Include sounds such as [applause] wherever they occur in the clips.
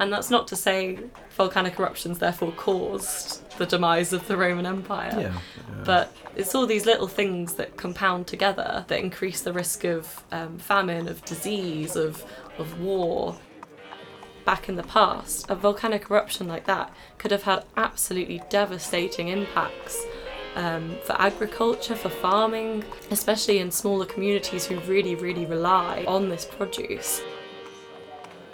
And that's not to say volcanic eruptions therefore caused the demise of the Roman Empire. Yeah. But it's all these little things that compound together that increase the risk of um, famine, of disease, of, of war. Back in the past, a volcanic eruption like that could have had absolutely devastating impacts um, for agriculture, for farming, especially in smaller communities who really, really rely on this produce.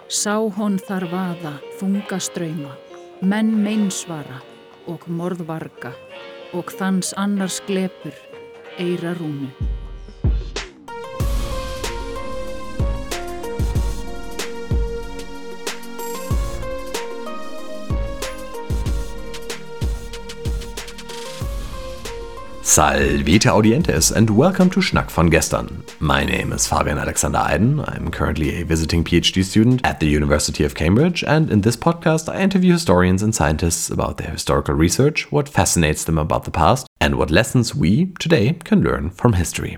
Sá hon þar vaða, þunga ströyma, menn meinsvara og morðvarga og þans annars glepur, eira rúnu. Salvete Audientes and welcome to Schnack von gestern. My name is Fabian Alexander Eiden. I'm currently a visiting PhD student at the University of Cambridge, and in this podcast, I interview historians and scientists about their historical research, what fascinates them about the past, and what lessons we, today, can learn from history.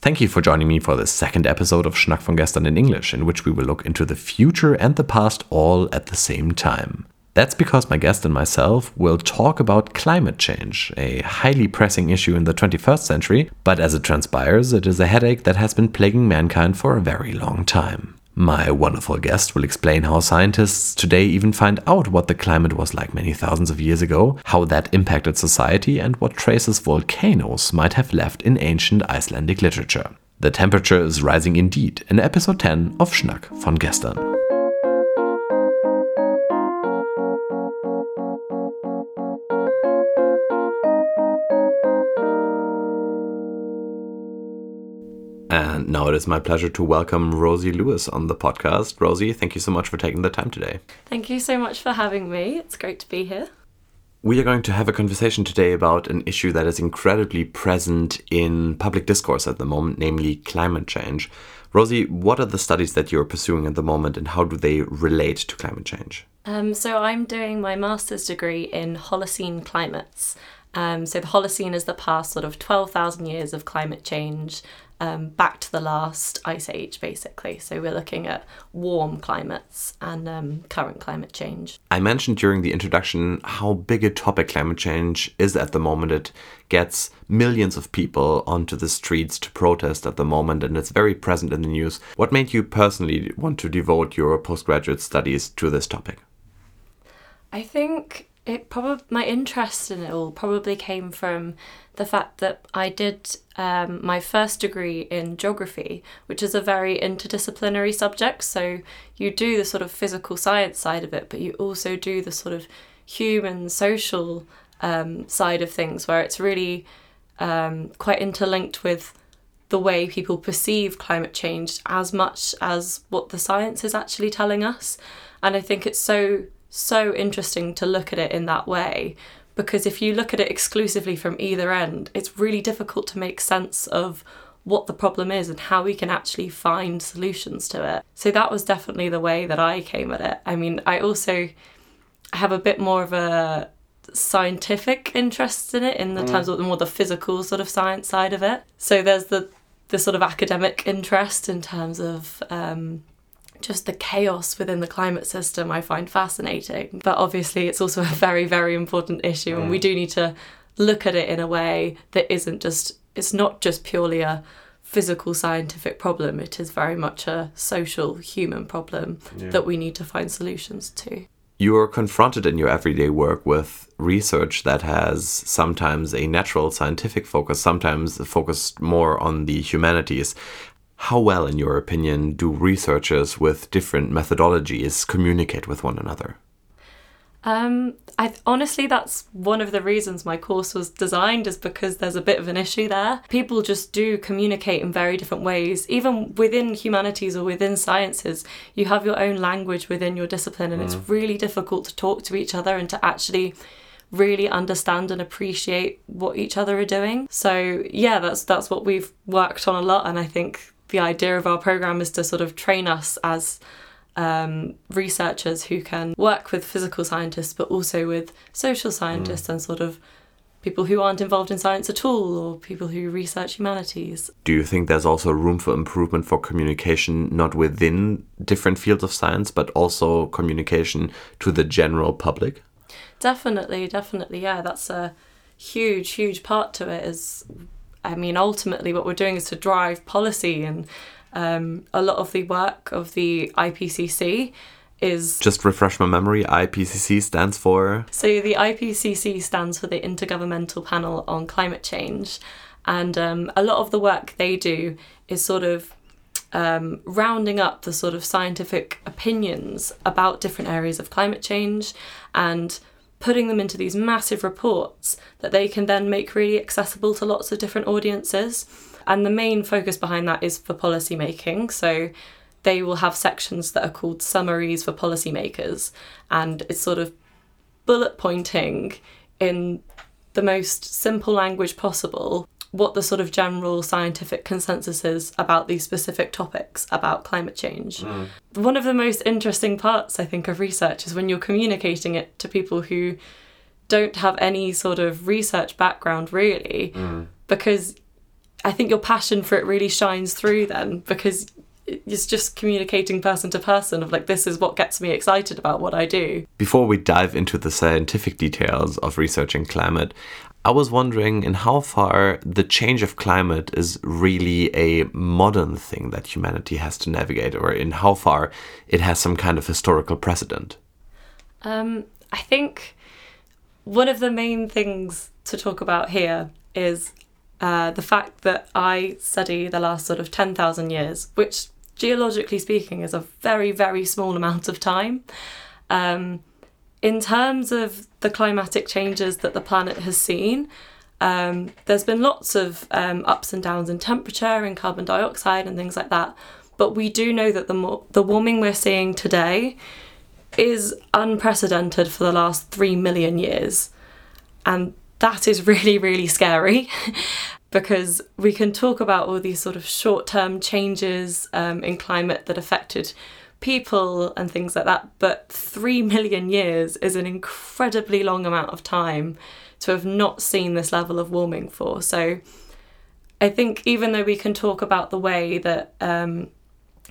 Thank you for joining me for the second episode of Schnack von gestern in English, in which we will look into the future and the past all at the same time. That's because my guest and myself will talk about climate change, a highly pressing issue in the 21st century, but as it transpires, it is a headache that has been plaguing mankind for a very long time. My wonderful guest will explain how scientists today even find out what the climate was like many thousands of years ago, how that impacted society, and what traces volcanoes might have left in ancient Icelandic literature. The temperature is rising indeed in episode 10 of Schnack von gestern. And now it is my pleasure to welcome Rosie Lewis on the podcast. Rosie, thank you so much for taking the time today. Thank you so much for having me. It's great to be here. We are going to have a conversation today about an issue that is incredibly present in public discourse at the moment, namely climate change. Rosie, what are the studies that you're pursuing at the moment and how do they relate to climate change? Um, so, I'm doing my master's degree in Holocene climates. Um, so, the Holocene is the past sort of 12,000 years of climate change um, back to the last ice age, basically. So we're looking at warm climates and um, current climate change. I mentioned during the introduction how big a topic climate change is at the moment. It gets millions of people onto the streets to protest at the moment, and it's very present in the news. What made you personally want to devote your postgraduate studies to this topic? I think it probably my interest in it all probably came from the fact that I did um, my first degree in geography, which is a very interdisciplinary subject. So you do the sort of physical science side of it, but you also do the sort of human social um, side of things, where it's really um, quite interlinked with the way people perceive climate change as much as what the science is actually telling us. And I think it's so so interesting to look at it in that way because if you look at it exclusively from either end, it's really difficult to make sense of what the problem is and how we can actually find solutions to it. So that was definitely the way that I came at it. I mean, I also have a bit more of a scientific interest in it in the mm. terms of the more the physical sort of science side of it. So there's the the sort of academic interest in terms of um, just the chaos within the climate system I find fascinating. But obviously, it's also [laughs] a very, very important issue, and we mm. do need to look at it in a way that isn't just, it's not just purely a physical scientific problem, it is very much a social human problem yeah. that we need to find solutions to. You are confronted in your everyday work with research that has sometimes a natural scientific focus, sometimes focused more on the humanities. How well, in your opinion, do researchers with different methodologies communicate with one another? Um, I honestly, that's one of the reasons my course was designed, is because there's a bit of an issue there. People just do communicate in very different ways. Even within humanities or within sciences, you have your own language within your discipline, and mm. it's really difficult to talk to each other and to actually really understand and appreciate what each other are doing. So yeah, that's that's what we've worked on a lot, and I think the idea of our program is to sort of train us as um, researchers who can work with physical scientists but also with social scientists mm. and sort of people who aren't involved in science at all or people who research humanities. Do you think there's also room for improvement for communication, not within different fields of science, but also communication to the general public? Definitely, definitely, yeah. That's a huge, huge part to it. Is I mean, ultimately, what we're doing is to drive policy, and um, a lot of the work of the IPCC is Just refresh my memory, IPCC stands for? So the IPCC stands for the Intergovernmental Panel on Climate Change, and um, a lot of the work they do is sort of um, rounding up the sort of scientific opinions about different areas of climate change and putting them into these massive reports that they can then make really accessible to lots of different audiences. And the main focus behind that is for policy making. So they will have sections that are called summaries for policymakers, and it's sort of bullet pointing in the most simple language possible what the sort of general scientific consensus is about these specific topics about climate change. Mm. One of the most interesting parts, I think, of research is when you're communicating it to people who don't have any sort of research background, really, mm. because I think your passion for it really shines through then because it's just communicating person to person of like this is what gets me excited about what I do. Before we dive into the scientific details of researching climate, I was wondering in how far the change of climate is really a modern thing that humanity has to navigate, or in how far it has some kind of historical precedent. Um, I think one of the main things to talk about here is uh, the fact that I study the last sort of 10,000 years, which geologically speaking is a very, very small amount of time. Um, in terms of the climatic changes that the planet has seen, um, there's been lots of um, ups and downs in temperature and carbon dioxide and things like that. But we do know that the the warming we're seeing today is unprecedented for the last three million years. And that is really, really scary [laughs] because we can talk about all these sort of short term changes um, in climate that affected people and things like that. But three [laughs] million years is an incredibly long amount of time to have not seen this level of warming for. So I think even though we can talk about the way that um,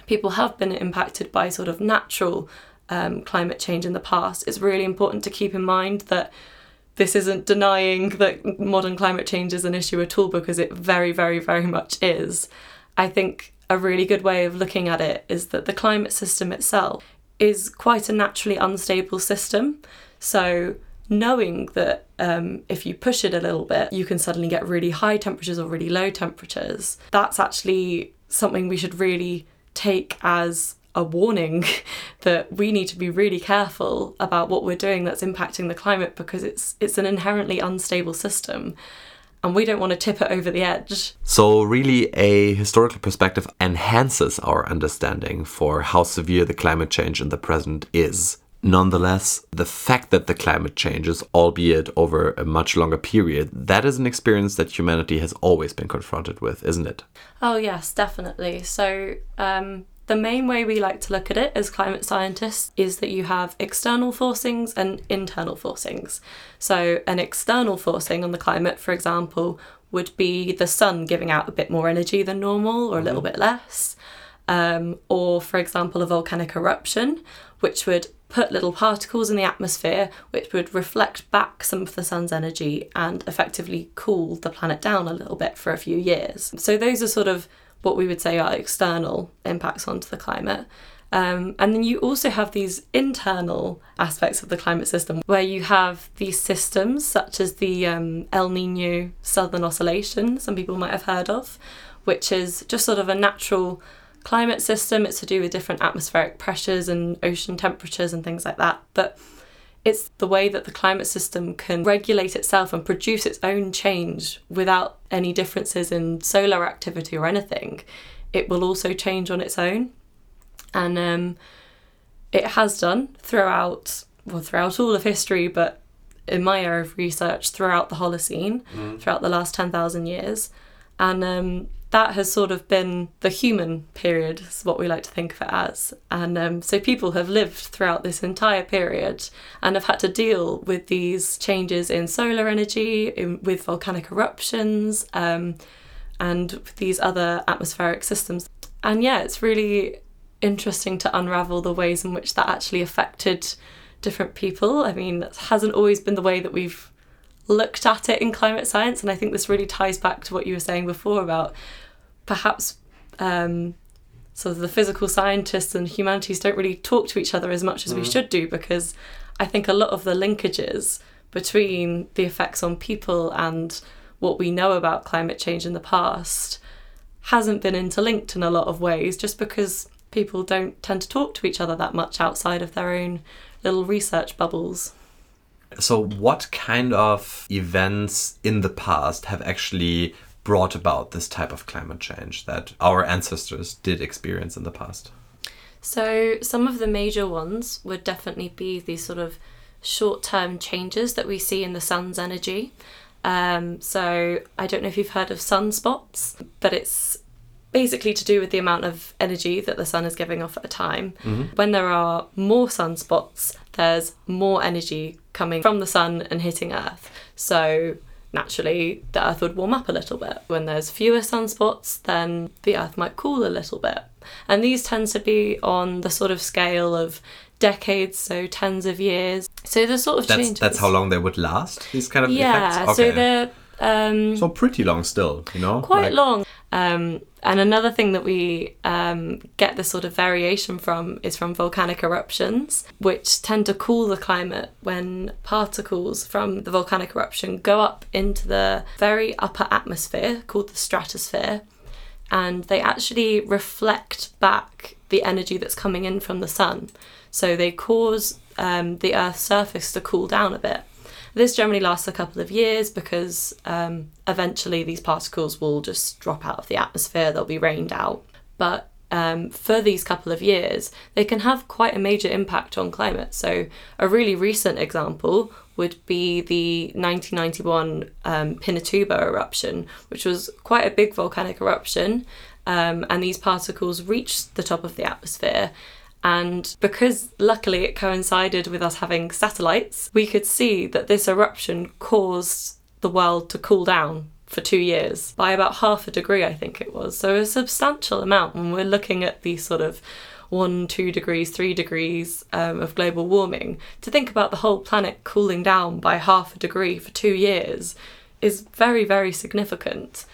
people have been impacted by sort of natural um, climate change in the past, it's really important to keep in mind that this isn't denying that modern climate change is an issue at all because it very, very, very much is. I think a really good way of looking at it is that the climate system itself is quite a naturally unstable system. So, knowing that um, if you push it a little bit, you can suddenly get really high temperatures or really low temperatures, that's actually something we should really take as a warning [laughs] that we need to be really careful about what we're doing that's impacting the climate because it's it's an inherently unstable system and we don't want to tip it over the edge. So, really, a historical perspective enhances our understanding for how severe the climate change in the present is. Nonetheless, the fact that the climate changes, albeit over a much longer period, that is an experience that humanity has always been confronted with, isn't it? Oh, yes, definitely. So, um, the main way we like to look at it as climate scientists is that you have external forcings and internal forcings. So, an external forcing on the climate, for example, would be the sun giving out a bit more energy than normal or a little bit less. Um, or, for example, a volcanic eruption, which would put little particles in the atmosphere, which would reflect back some of the sun's energy and effectively cool the planet down a little bit for a few years. So, those are sort of what we would say are external impacts onto the climate. Um, and then you also have these internal aspects of the climate system where you have these systems such as the um, El Nino Southern Oscillation, some people might have heard of, which is just sort of a natural climate system. It's to do with different atmospheric pressures and ocean temperatures and things like that. But it's the way that the climate system can regulate itself and produce its own change without any differences in solar activity or anything. It will also change on its own. And um, it has done throughout, well, throughout all of history, but in my area of research, throughout the Holocene, throughout the last 10,000 years. And um, that has sort of been the human period, is what we like to think of it as. And um, so people have lived throughout this entire period and have had to deal with these changes in solar energy, in, with volcanic eruptions, um, and these other atmospheric systems. And yeah, it's really interesting to unravel the ways in which that actually affected different people. I mean, that hasn't always been the way that we've looked at it in climate science. And I think this really ties back to what you were saying before about perhaps um, sort of the physical scientists and humanities don't really talk to each other as much as mm. we should do because I think a lot of the linkages between the effects on people and what we know about climate change in the past hasn't been interlinked in a lot of ways just because people don't tend to talk to each other that much outside of their own little research bubbles. So, what kind of events in the past have actually brought about this type of climate change that our ancestors did experience in the past? So, some of the major ones would definitely be these sort of short term changes that we see in the sun's energy. Um, so, I don't know if you've heard of sunspots, but it's basically to do with the amount of energy that the sun is giving off at a time. Mm-hmm. When there are more sunspots, there's more energy coming from the sun and hitting Earth. So naturally, the Earth would warm up a little bit. When there's fewer sunspots, then the Earth might cool a little bit. And these tend to be on the sort of scale of decades, so tens of years. So the sort of that's, changes. That's how long they would last. These kind of yeah. Effects? Okay. So they're um, so pretty long still, you know. Quite like... long. Um, and another thing that we um, get this sort of variation from is from volcanic eruptions, which tend to cool the climate when particles from the volcanic eruption go up into the very upper atmosphere called the stratosphere, and they actually reflect back the energy that's coming in from the sun. So they cause um, the Earth's surface to cool down a bit. This generally lasts a couple of years because um, eventually these particles will just drop out of the atmosphere, they'll be rained out. But um, for these couple of years, they can have quite a major impact on climate. So, a really recent example would be the 1991 um, Pinatubo eruption, which was quite a big volcanic eruption. Um, and these particles reached the top of the atmosphere and because luckily it coincided with us having satellites, we could see that this eruption caused the world to cool down for two years by about half a degree, I think it was. So a substantial amount when we're looking at the sort of one, two degrees, three degrees um, of global warming. To think about the whole planet cooling down by half a degree for two years is very, very significant.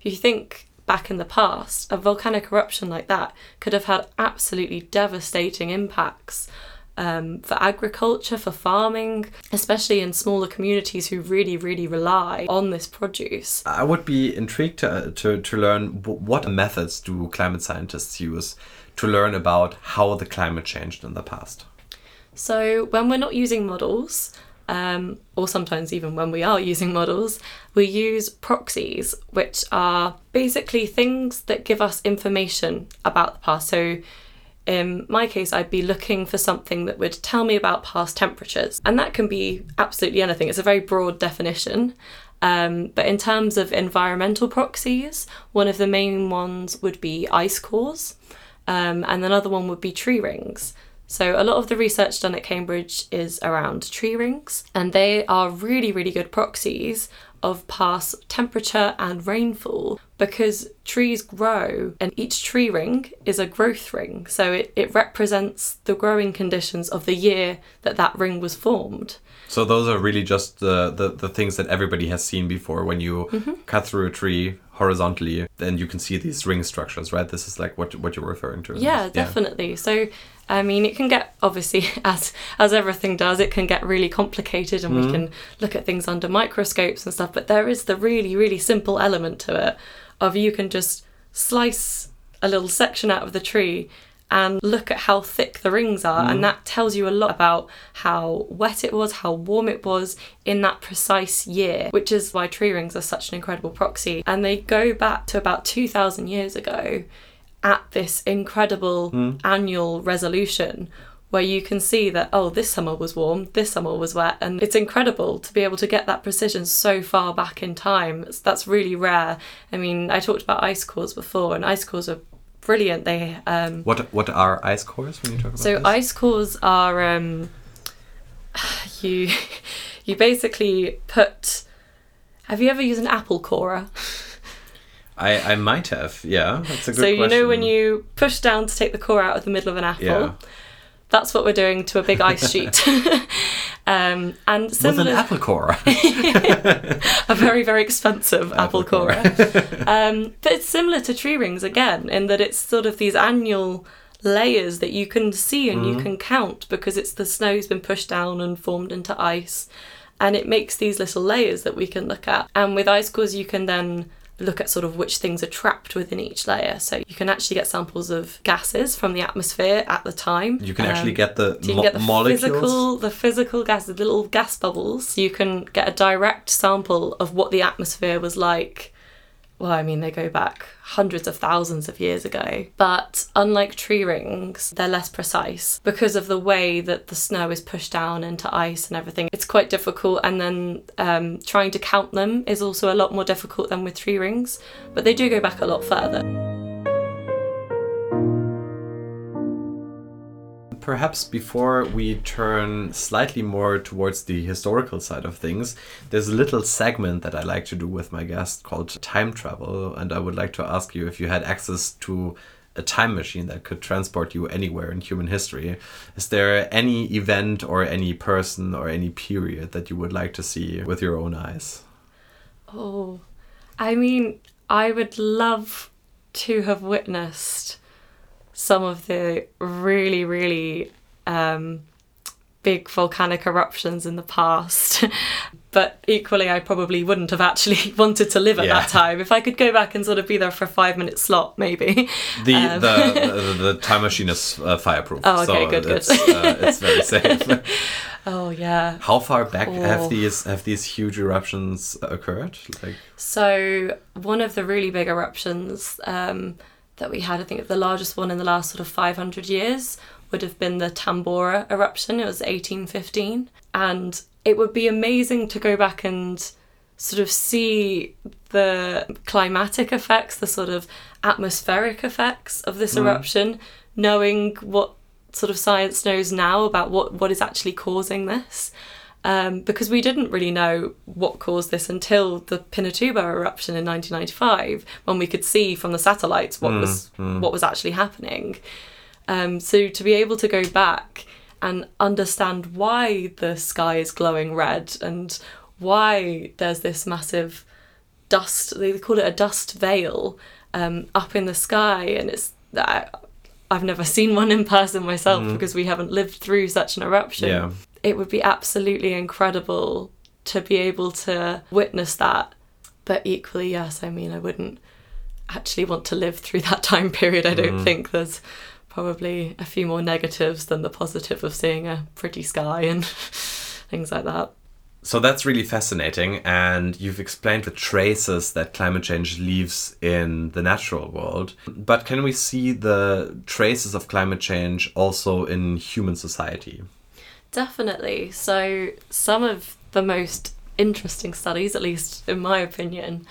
If you think back in the past, a volcanic eruption like that could have had absolutely devastating impacts um, for agriculture, for farming, especially in smaller communities who really, really rely on this produce. I would be intrigued to, to, to learn what methods do climate scientists use to learn about how the climate changed in the past. So, when we're not using models, um, or sometimes even when we are using models, we use proxies, which are basically things that give us information about the past. So, in my case, I'd be looking for something that would tell me about past temperatures, and that can be absolutely anything. It's a very broad definition. Um, but in terms of environmental proxies, one of the main ones would be ice cores, um, and another one would be tree rings. So, a lot of the research done at Cambridge is around tree rings, and they are really, really good proxies of past temperature and rainfall because trees grow and each tree ring is a growth ring. So, it, it represents the growing conditions of the year that that ring was formed. So those are really just the, the, the things that everybody has seen before. When you mm-hmm. cut through a tree horizontally, then you can see these ring structures, right? This is like what what you're referring to. Yeah, definitely. Yeah. So I mean, it can get obviously [laughs] as as everything does, it can get really complicated, and mm. we mm-hmm. can look at things under microscopes and stuff. But there is the really really simple element to it of you can just slice a little section out of the tree and look at how thick the rings are, mm. and that tells you a lot about how wet it was, how warm it was in that precise year, which is why tree rings are such an incredible proxy. And they go back to about 2,000 years ago at this incredible mm. annual resolution where you can see that, oh, this summer was warm, this summer was wet. And it's incredible to be able to get that precision so far back in time. That's really rare. I mean, I talked about ice cores before, and ice cores are brilliant. They um, what what are ice cores when you talk about so this? ice cores are um, [sighs] you [laughs] you basically put. Have you ever used an apple corer? [laughs] I, I might have, yeah. That's a good so you question. know when you push down to take the core out of the middle of an apple. Yeah. That's what we're doing to a big ice [laughs] sheet. [laughs] um, and with similar, an apple core. [laughs] a very very expensive apple, Apple corer. um, but it's similar to tree rings again in that it's sort of these annual layers that you can see and Mm-hmm. you can count because it's the snow's been pushed down and formed into ice, and it makes these little layers that we can look at. And with ice cores, you can then look at sort of which things are trapped within each layer. So you can actually get samples of gases from the atmosphere at the time. You can actually Um, get the, so mo- get the molecules. physical, the physical gas, the little gas bubbles. You can get a direct sample of what the atmosphere was like. Well, I mean, they go back hundreds of thousands of years ago. But unlike tree rings, they're less precise because of the way that the snow is pushed down into ice and everything. It's quite difficult, and then um, trying to count them is also a lot more difficult than with tree rings. But they do go back a lot further. Perhaps before we turn slightly more towards the historical side of things, there's a little segment that I like to do with my guest called time travel, and I would like to ask you if you had access to a time machine that could transport you anywhere in human history. Is there any event or any person or any period that you would like to see with your own eyes? Oh, I mean, I would love to have witnessed some of the really, really um, big volcanic eruptions in the past. [laughs] but equally, I probably wouldn't have actually [laughs] wanted to live at Yeah. that time. If I could go back and sort of be there for a five minute slot, maybe. The Um, the, the the time machine is uh, fireproof. Oh, okay, so good, good. it's, uh, it's very [laughs] safe. Oh, yeah. How far back Oh. have these have these huge eruptions occurred? Like So one of the really big eruptions um, that we had, I think the largest one in the last sort of 500 years, would have been the Tambora eruption. It was 1815, and it would be amazing to go back and sort of see the climatic effects, the sort of atmospheric effects of this mm. eruption, knowing what sort of science knows now about what, what is actually causing this um, because we didn't really know what caused this until the Pinatubo eruption in 1995, when we could see from the satellites what was what was actually happening. Um, so to be able to go back and understand why the sky is glowing red and why there's this massive dust they call it a dust veil um, up in the sky and it's I, I've never seen one in person myself because we haven't lived through such an eruption Yeah. It would be absolutely incredible to be able to witness that. But equally, yes, I mean, I wouldn't actually want to live through that [laughs] time period. I don't mm. think there's probably a few more negatives than the positive of seeing a pretty sky and [laughs] things like that. So that's really fascinating, and you've explained the traces that climate change leaves in the natural world. But can we see the traces of climate change also in human society? Definitely. So, some of the most interesting studies, at least in my opinion,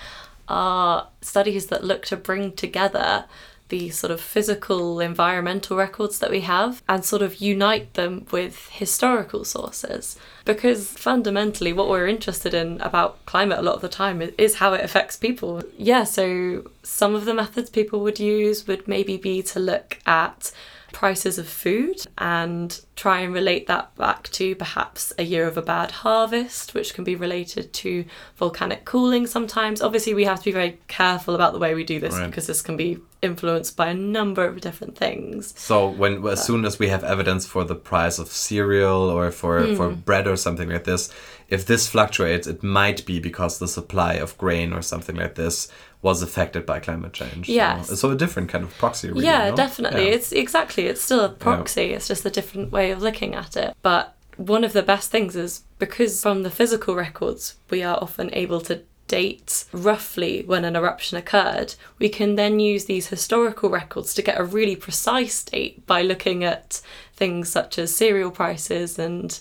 are studies that look to bring together the sort of physical environmental records that we have and sort of unite them with historical sources. Because fundamentally, what we're interested in about climate a lot of the time is how it affects people. Yeah, so some of the methods people would use would maybe be to look at prices of food and try and relate that back to perhaps a year of a bad harvest, which can be related to volcanic cooling sometimes. Obviously, we have to be very careful about the way we do this Right. because this can be influenced by a number of different things. So when as soon as we have evidence for the price of cereal or for, hmm. for bread or something like this, if this fluctuates, it might be because the supply of grain or something like this was affected by climate change. So- Yes. So, a different kind of proxy. Really, yeah, no? definitely. Yeah. It's exactly. It's still a proxy. It's just a different way of looking at it. But one of the best things is because from the physical records, we are often able to date roughly when an eruption occurred. We can then use these historical records to get a really precise date by looking at things such as cereal prices and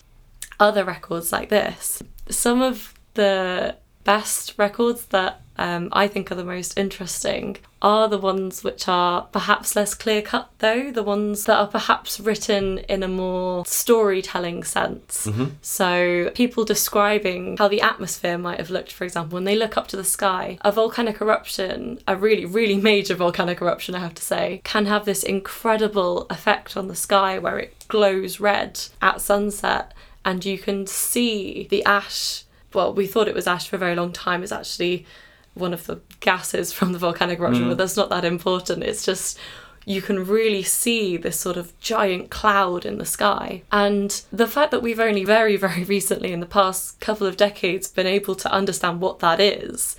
other records like this. Some of the best records that um, I think are the most interesting are the ones which are perhaps less clear cut, though, the ones that are perhaps written in a more storytelling sense. So, people describing how the atmosphere might have looked, for example, when they look up to the sky. A volcanic eruption, a really, really major volcanic eruption, I have to say, can have this incredible effect on the sky where it glows red at sunset and you can see the ash well, we thought it was ash for a very long time. It's actually one of the gases from the volcanic eruption, but mm. that's not that important. It's just you can really see this sort of giant cloud in the sky. And the fact that we've only very, [laughs] very recently, in the past couple of decades, been able to understand what that is,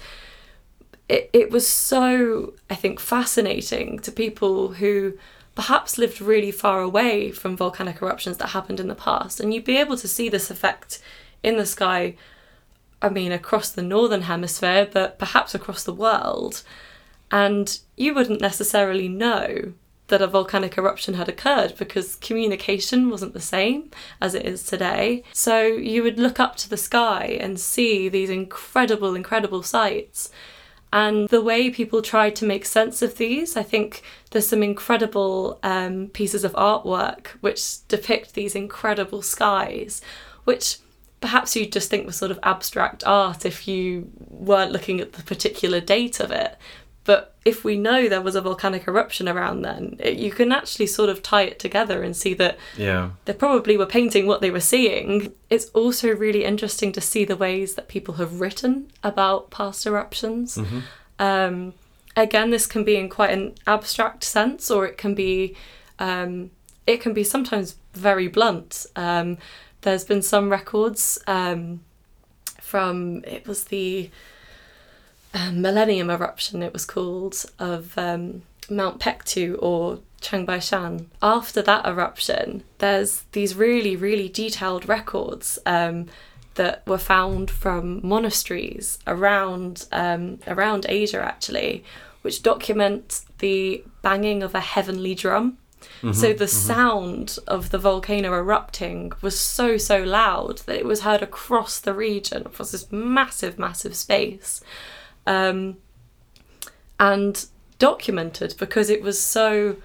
it, it was so, I think, fascinating to people who perhaps lived really far away from volcanic eruptions that happened in the past. And you'd be able to see this effect in the sky I mean, across the northern hemisphere, but perhaps across the world. And you wouldn't necessarily know that a volcanic eruption had occurred because communication wasn't the same as it is today. So you would look up to the sky and see these incredible, incredible sights. And the way people try to make sense of these, I think there's some incredible um, pieces of artwork which depict these incredible skies, which perhaps you'd just think was sort of abstract art if you weren't looking at the particular date of it. But if we know there was a volcanic eruption around then, it, you can actually sort of tie it together and see that Yeah. they probably were painting what they were seeing. It's also really interesting to see the ways that people have written about past eruptions. Um, again, this can be in quite an abstract sense, or it can be um, it can be sometimes very blunt. Um, there's been some records um, from it was the Millennium eruption. It was called of um, Mount Paektu or Chiang Shan. After that eruption, there's these really really detailed records. Um, that were found from monasteries around um, around Asia actually, which document the banging of a heavenly drum. so the sound of the volcano erupting was so so loud that it was heard across the region across this massive massive space, um, and documented because it was so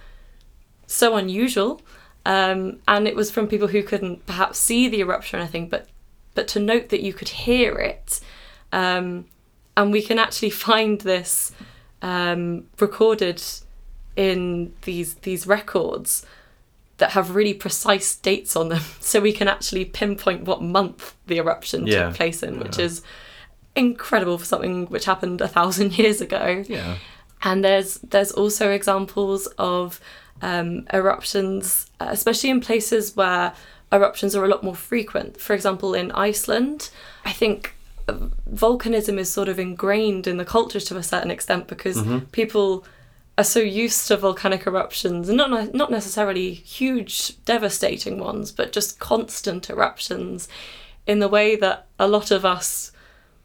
so unusual. Um, and it was from people who couldn't perhaps see the eruption or anything, but but to note that you could hear it. Um, and we can actually [laughs] find this um, recorded in these these records that have really precise dates on them, [laughs] so we can actually pinpoint what month the eruption Yeah. took place in, which is incredible for something which happened a thousand [laughs] years ago. Yeah. And there's there's also examples of um, eruptions, uh, especially in places where eruptions are a lot more frequent. For example, in Iceland, I think uh, volcanism is sort of ingrained in the culture to a certain extent because people are so used to volcanic eruptions, and not not necessarily huge, devastating ones, but just constant eruptions, in the way that a lot of us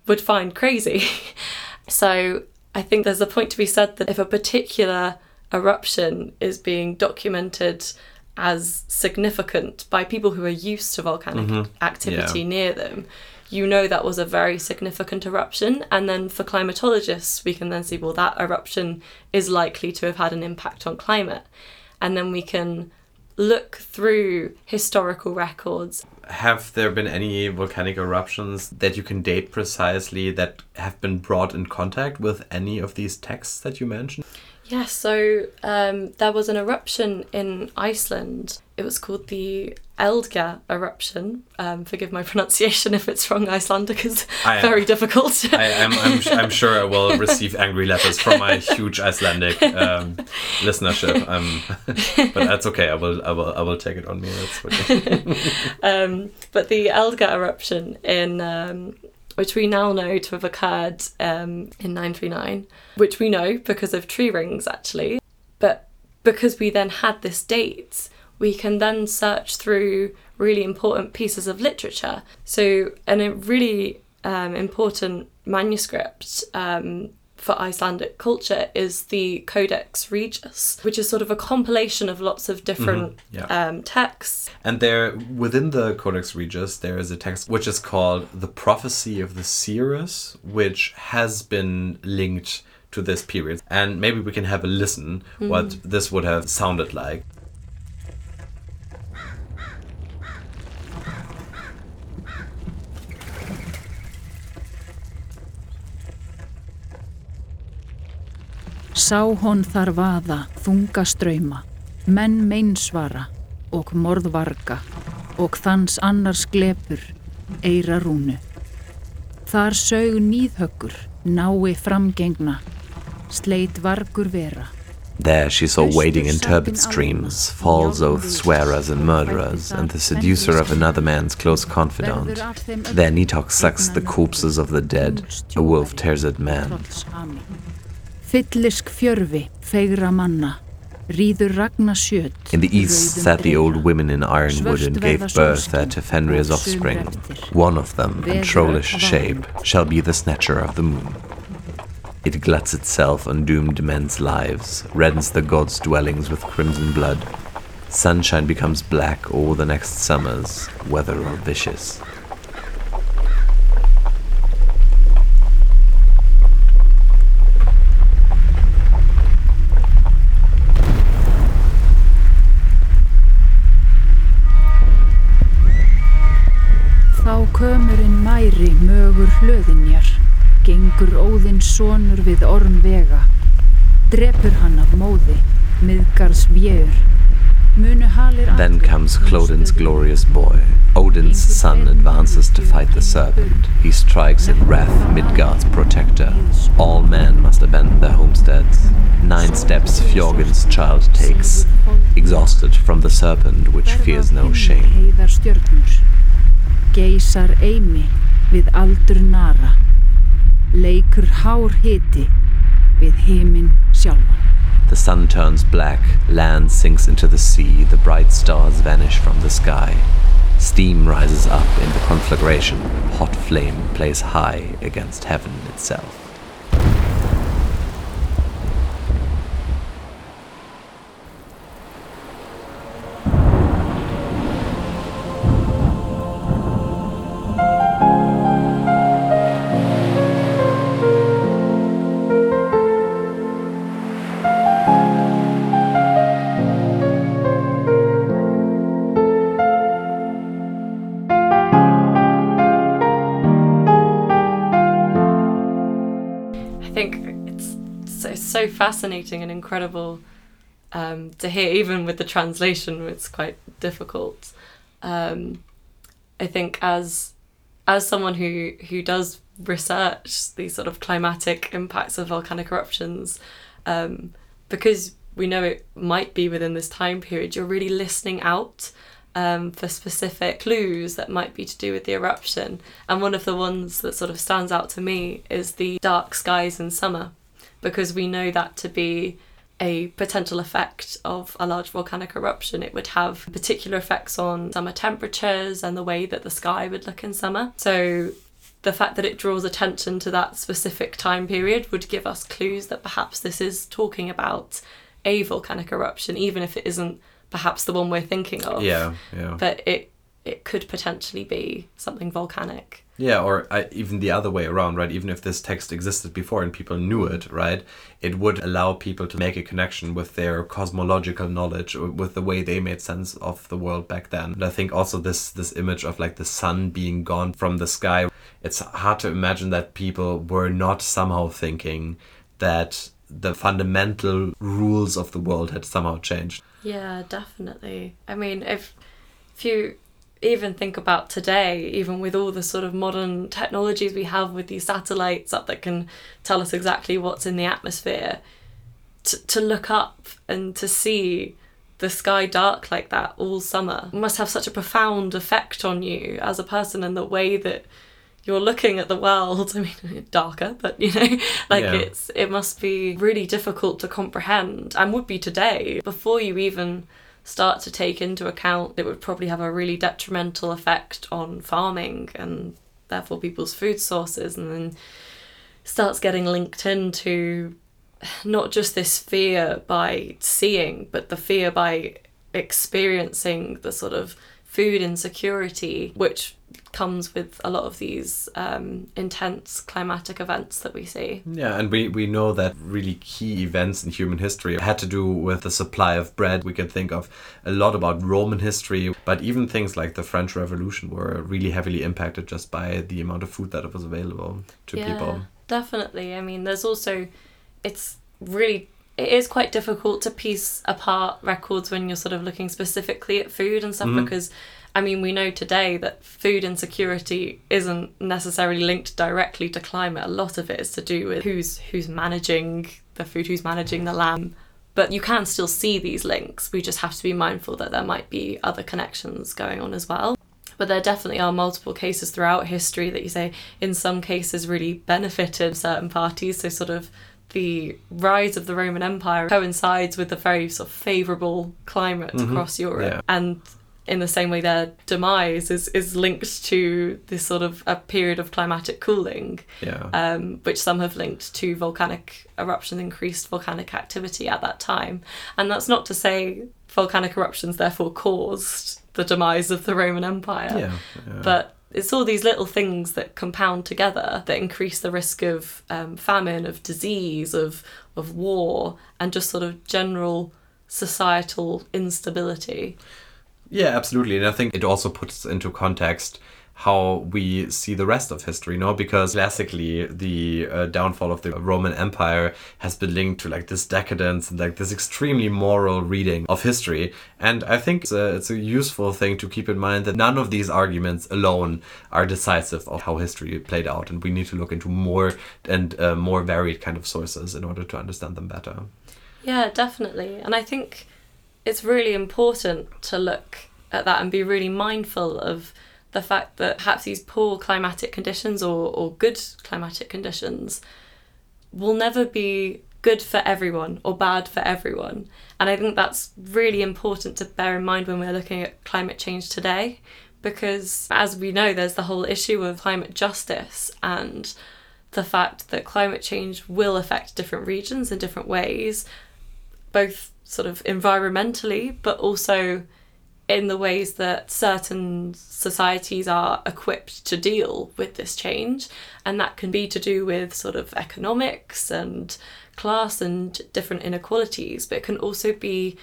would find crazy. [laughs] so I think there's a point to be said that if a particular eruption is being documented as significant by people who are used to volcanic mm-hmm. activity Yeah. near them, you know that was a very significant eruption. And then for climatologists, we can then see, well, that eruption is likely to have had an impact on climate. And then we can look through historical records Have there been any volcanic eruptions that you can date precisely that have been brought in contact with any of these texts that you mentioned? Yes, so um, there was an eruption in Iceland. It was called the Eldgjá eruption. Um, forgive my [laughs] pronunciation if it's wrong, Icelandic is I- very difficult. [laughs] I am I'm, I'm sure I will receive angry letters from my huge Icelandic um, [laughs] listenership. Um, but that's okay. I will I will I will take it on me. That's okay. um, but the Eldgjá eruption in um, which we now know to have occurred um, in 939, which we know because of tree rings actually. But because we then had this date, we can then search through really important pieces of literature. So, and a really um, important manuscript um, for Icelandic culture is the Codex Regius, which is sort of a compilation of lots of different Mm-hmm. Yeah. um, texts. And there, within the Codex Regius, there is a text which is called the Prophecy of the Seeress, which has been linked to this period. And maybe we can have a listen what this would have sounded like. Sá hon þar vaða þunga ströyma, menn meinsvara og morðvarga og þans annars glepur, eira rúnu. Þar sög nýðhöggur, nái framgengna, sleit vargur vera. There she saw wading in turbid streams, false oath swearers and murderers, and the seducer of another man's close confidant. There Nidhogg sucks the corpses of the dead, a wolf tears at man. Fjörfi, feigra manna, ríður ragna sjöt. In the east sat the old women in ironwood and gave birth there to Fenrir's offspring. One of them, in trollish shape, shall be the snatcher of the moon. It gluts itself on doomed men's lives, reddens the gods' dwellings with crimson blood. Sunshine becomes black all the next summers, whether or vicious. Kömurinn mæri mögur hlöðinjar, gengur óðinn sonur við orm vega, drepur hann af móði, miðgarðs vjör, munu halir Then comes Clodin's glorious boy. Odin's son advances to fight the serpent. He strikes in wrath Midgard's protector. All men must abandon their homesteads. Nine steps Fjorgyn's child takes, exhausted from the serpent which fears no shame. Geysar eimi við aldur nara, leikur hár hiti við. The sun turns black, land sinks into the sea, the bright stars vanish from the sky. Steam rises up in the conflagration, hot flame plays high against heaven itself. Fascinating and incredible um, to hear, even with the translation, it's quite difficult. Um, I think as as someone who who does research these sort of climatic impacts of volcanic eruptions, um, because we know it might be within this time period, you're really listening out um, for specific clues that might be to do with the eruption. And one of the ones that sort of stands out to me is the dark skies in summer, because we know that to be a potential effect of a large volcanic eruption. It would have particular effects on summer temperatures and the way that the sky would look in summer. So the fact that it draws attention to that specific time period would give us clues that perhaps this is talking about a volcanic eruption, even if it isn't perhaps the one we're thinking of. Yeah, yeah. But it it could potentially be something volcanic. Yeah, or I, even the other way around, right? Even if this text existed before and people knew it, right? It would allow people to make a connection with their cosmological knowledge, with the way they made sense of the world back then. And I think also this this image of like the sun being gone from the sky, it's hard to imagine that people were not somehow thinking that the fundamental rules of the world had somehow changed. Yeah, definitely. I mean, if if you even think about today, even with all the sort of modern technologies we have with these satellites up that can tell us exactly what's in the atmosphere, to, to look up and to see the sky dark like that all summer must have such a profound effect on you as a person and the way that you're looking at the world [laughs] i mean [laughs] darker but you know [laughs] like Yeah. it's it must be really difficult to comprehend and would be today before you even start to take into account it would probably have a really detrimental effect on farming and therefore people's food sources and then starts getting linked into not just this fear by seeing, but the fear by experiencing the sort of food insecurity, which comes with a lot of these um, intense climatic events that we see. Yeah, and we, we know that really key events in human history had to do with the supply of bread. We can think of a lot about Roman history, but even things like the French Revolution were really heavily impacted just by the amount of food that was available to yeah, people. Definitely. I mean, there's also, it's really it is quite difficult to piece apart records when you're sort of looking specifically at food and stuff Mhm. because I mean we know today that food insecurity isn't necessarily linked directly to climate. A lot of it is to do with who's who's managing the food, who's managing the land. But you can still see these links. We just have to be mindful that there might be other connections going on as well. But there definitely are multiple cases throughout history that you say, in some cases, really benefited certain parties. So, sort of the rise of the Roman Empire coincides with a very sort of favourable climate Mhm. across Europe. Yeah. And in the same way, their demise is, is linked to this sort of a period of climatic cooling, Yeah. um, which some have linked to volcanic eruptions, increased volcanic activity at that time. And that's not to say volcanic eruptions therefore caused the demise of the Roman Empire. yeah. But it's all these little things that compound together that increase the risk of um, famine, of disease, of of war, and just sort of general societal instability. Yeah, absolutely. And I think it also puts into context how we see the rest of history, no? Because classically, the uh, downfall of the Roman Empire has been linked to like this decadence and like this extremely moral reading of history. And I think it's a, it's a useful thing to keep in mind that none of these arguments alone are decisive of how history played out. And we need to look into more and uh, more varied kind of sources in order to understand them better. Yeah, definitely. And I think it's really important to look at that and be really mindful of the fact that perhaps these poor climatic conditions or, or good climatic conditions will never be good for everyone or bad for everyone. And I think that's really important to bear in mind when we're looking at climate change today. Because as we know, there's the whole issue of climate justice and the fact that climate change will affect different regions in different ways, both sort of environmentally, but also in the ways that certain societies are equipped to deal with this change. And that can be to do with sort of economics and class and different inequalities, but it can also be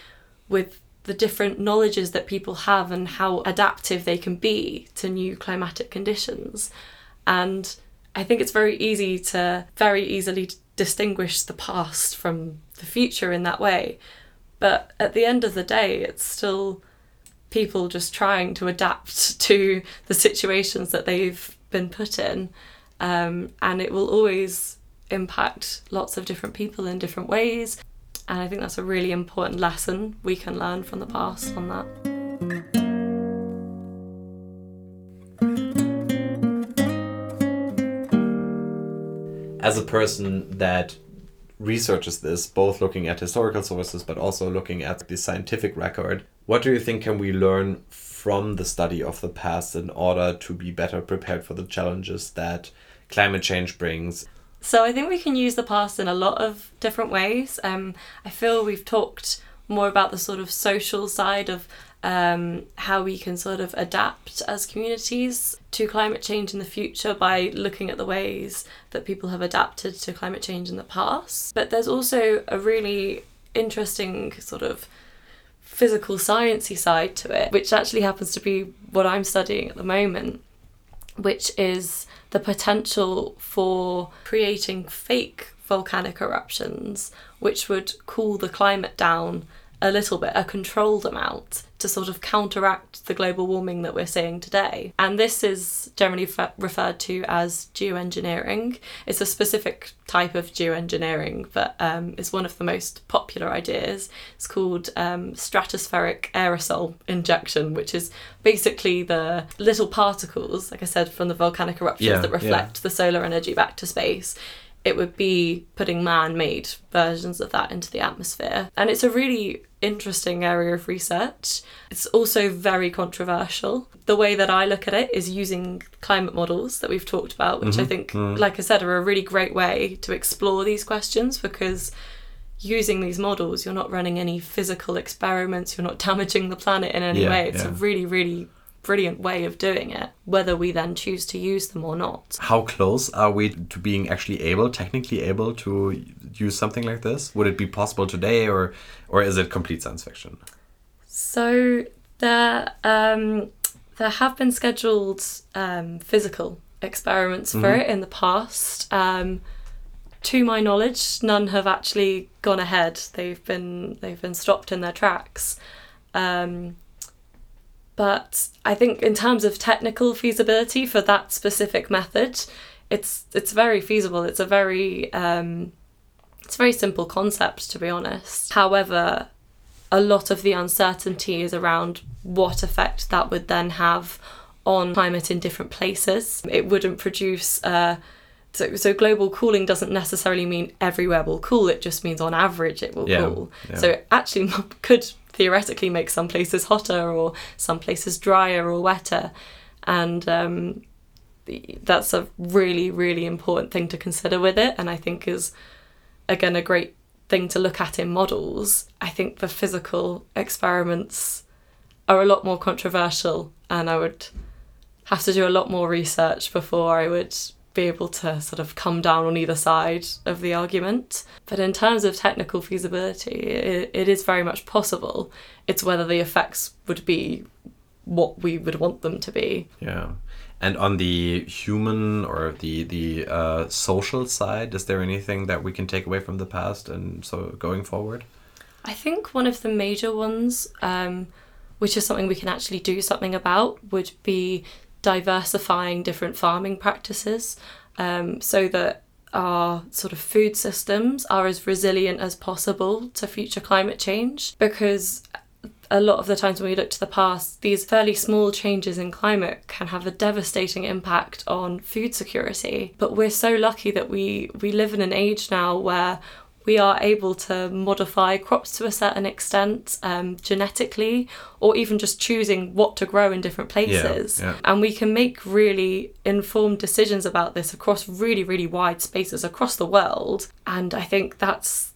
with the different knowledges that people have and how adaptive they can be to new climatic conditions. And I think it's very easy to very easily distinguish the past from the future in that way. But at the end of the day, it's still people just trying to adapt to the situations that they've been put in. Um, and it will always impact lots of different people in different ways. And I think that's a really important lesson we can learn from the past on that. as a person that researches this, both looking at historical sources but also looking at the scientific record, what do you think can we learn from the study of the past in order to be better prepared for the challenges that climate change brings? So I think we can use the past in a lot of different ways. Um, I feel we've talked more about the sort of social side of um, how we can sort of adapt as communities to climate change in the future by looking at the ways that people have adapted to climate change in the past. But there's also a really interesting sort of physical sciencey side to it, which actually happens to be what I'm studying at the moment, which is the potential for creating fake volcanic eruptions, which would cool the climate down a little bit, a controlled amount, to sort of counteract the global warming that we're seeing today. And this is generally fe- referred to as geoengineering. It's a specific type of geoengineering, but um, it's one of the most popular ideas. It's called um, stratospheric aerosol injection, which is basically the little particles, like I said, from the volcanic eruptions Yeah, that yeah. reflect the solar energy back to space it would be putting man made versions of that into the atmosphere. And it's a really interesting area of research. It's also very controversial. The way that I look at it is using climate models that we've talked about, which I mm-hmm. think, mm-hmm. like I said, are a really great way to explore these questions because using these models, you're not running any physical experiments, you're not damaging the planet in any Yeah, way. It's a really, really brilliant way of doing it, whether we then choose to use them or not. How close are we to being actually able, technically able to use something like this? Would it be possible today, or or is it complete science fiction? So there, um, there have been scheduled um, physical experiments for it in the past. Um, to my knowledge, none have actually gone ahead. They've been they've been stopped in their tracks. Um, but I think in terms of technical feasibility for that specific method, it's it's very feasible. It's a very um, it's a very simple concept to be honest. However, a lot of the uncertainty is around what effect that would then have on climate in different places. It wouldn't produce. Uh, so, so global cooling doesn't necessarily mean everywhere will cool. It just means on average it will Yeah, cool. yeah. So it actually [laughs] could theoretically make some places hotter or some places drier or wetter, and um, that's a really really important thing to consider with it. And I think is again a great thing to look at in models. I think the physical experiments are a lot more controversial, and I would have to do a lot more research before I would be able to sort of come down on either side of the argument. But in terms of technical feasibility, it, it is very much possible. It's whether the effects would be what we would want them to be. Yeah. And on the human or the the uh, social side, is there anything that we can take away from the past and so going forward? I think one of the major ones, um, which is something we can actually do something about, would be diversifying different farming practices um, so that our sort of food systems are as resilient as possible to future climate change because a lot of the times when we look to the past, these fairly small changes in climate can have a devastating impact on food security. But we're so lucky that we, we live in an age now where we are able to modify crops to a certain extent um, genetically, or even just choosing what to grow in different places. yeah. And we can make really informed decisions about this across really, really wide spaces across the world. And I think that's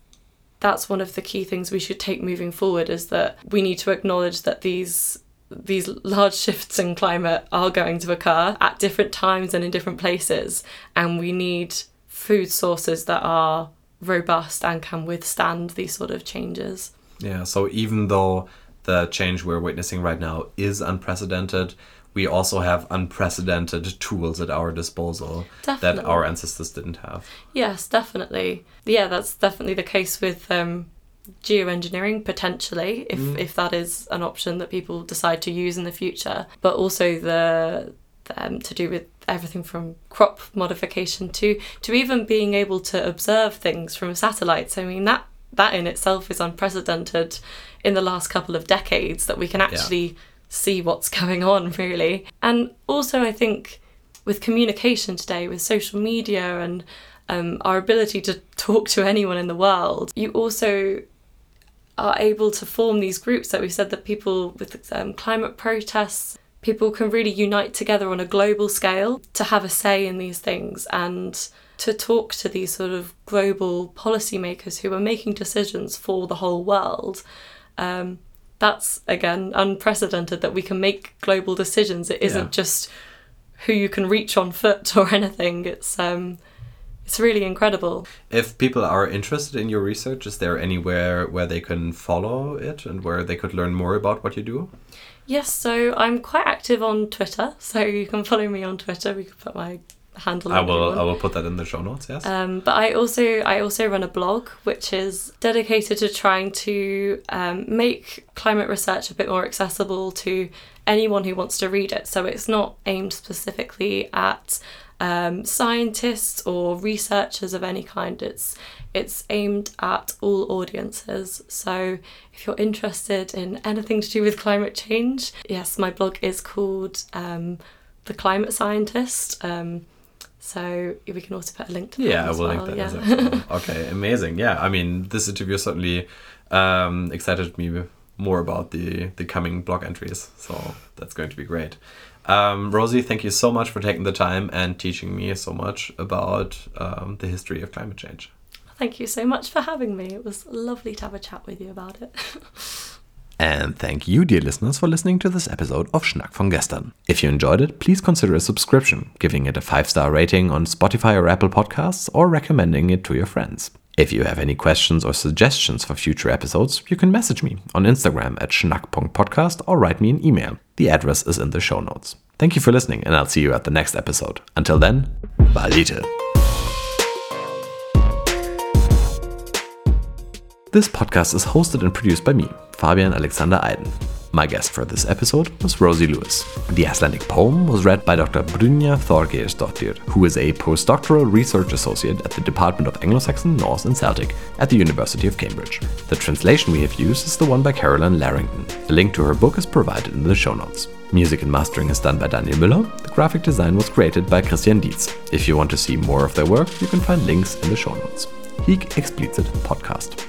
that's one of the key things we should take moving forward is that we need to acknowledge that these these large [laughs] shifts in climate are going to occur at different times and in different places and we need food sources that are robust and can withstand these sort of changes. Yeah. So even though the change we're witnessing right now is unprecedented, we also have unprecedented tools at our disposal that our ancestors didn't have. Yes, definitely. Yeah, that's definitely the case with um, geoengineering potentially, if if that is an option that people decide to use in the future. But also the um, to do with everything from crop modification to to even being able to observe things from satellites. I mean that that in itself is unprecedented in the last couple of decades that we can actually see what's [laughs] going on really. And also I think with communication today, with social media and um, our ability to [laughs] talk to anyone in the world, you also are able to form these groups that we said that people with um, climate protests, people can really unite together on a global scale to have a say in these things and to talk to these sort of global policymakers who are making decisions for the whole world. Um, that's again unprecedented that we can make global decisions. It isn't Yeah. just who you can reach on foot [laughs] or anything. It's um, it's really incredible. If people are interested in your research, is there anywhere where they can follow it and where they could learn more about what you do? Yes, so I'm quite active on Twitter, so you can follow me on Twitter. We can put my handle. I will. I will put that in the show notes. Yes. Um, but I also I also run a blog which is dedicated to trying to um, make climate research a bit more accessible to anyone who wants to read it. So it's not aimed specifically at um, scientists or researchers of any kind. It's it's aimed at all audiences. So if you're interested in anything to do with climate change, yes, my blog is called um, The Climate Scientist. Um, So we can also put a link to that. Yeah, I will well. link that. yeah. as [laughs] well. okay, amazing. Yeah, I mean, this interview certainly um, excited me more about the the coming blog entries. So that's going to be great. Um, Rosie, thank you so much for taking the time and teaching me so much about um, the history of climate change. Thank you so much for having me. It was lovely to have a chat with you about it. [laughs] And thank you, dear listeners, for listening to this episode of Schnack von gestern. If you enjoyed it, please consider a subscription, giving it a five star rating on Spotify or Apple Podcasts, or recommending it to your friends. If you have any questions or suggestions for future episodes, you can message me on Instagram at schnack.podcast or write me an email. The address is in the show notes. Thank you for listening, and I'll see you at the next episode. Until then, Valete. This podcast is hosted and produced by me, Fabian Alexander Eiden. My guest for this episode was Rosie Lewis. The Icelandic poem was read by Dr. Brynja Þorgeirsdottir, who is a postdoctoral research associate at the Department of Anglo-Saxon, Norse and Celtic at the University of Cambridge. The translation we have used is the one by Carolyne Larrington. The link to her book is provided in the show notes. Music and mastering is done by Daniel Müller. The graphic design was created by Christian Dietz. If you want to see more of their work, you can find links in the show notes. Hic Explicit Podcast.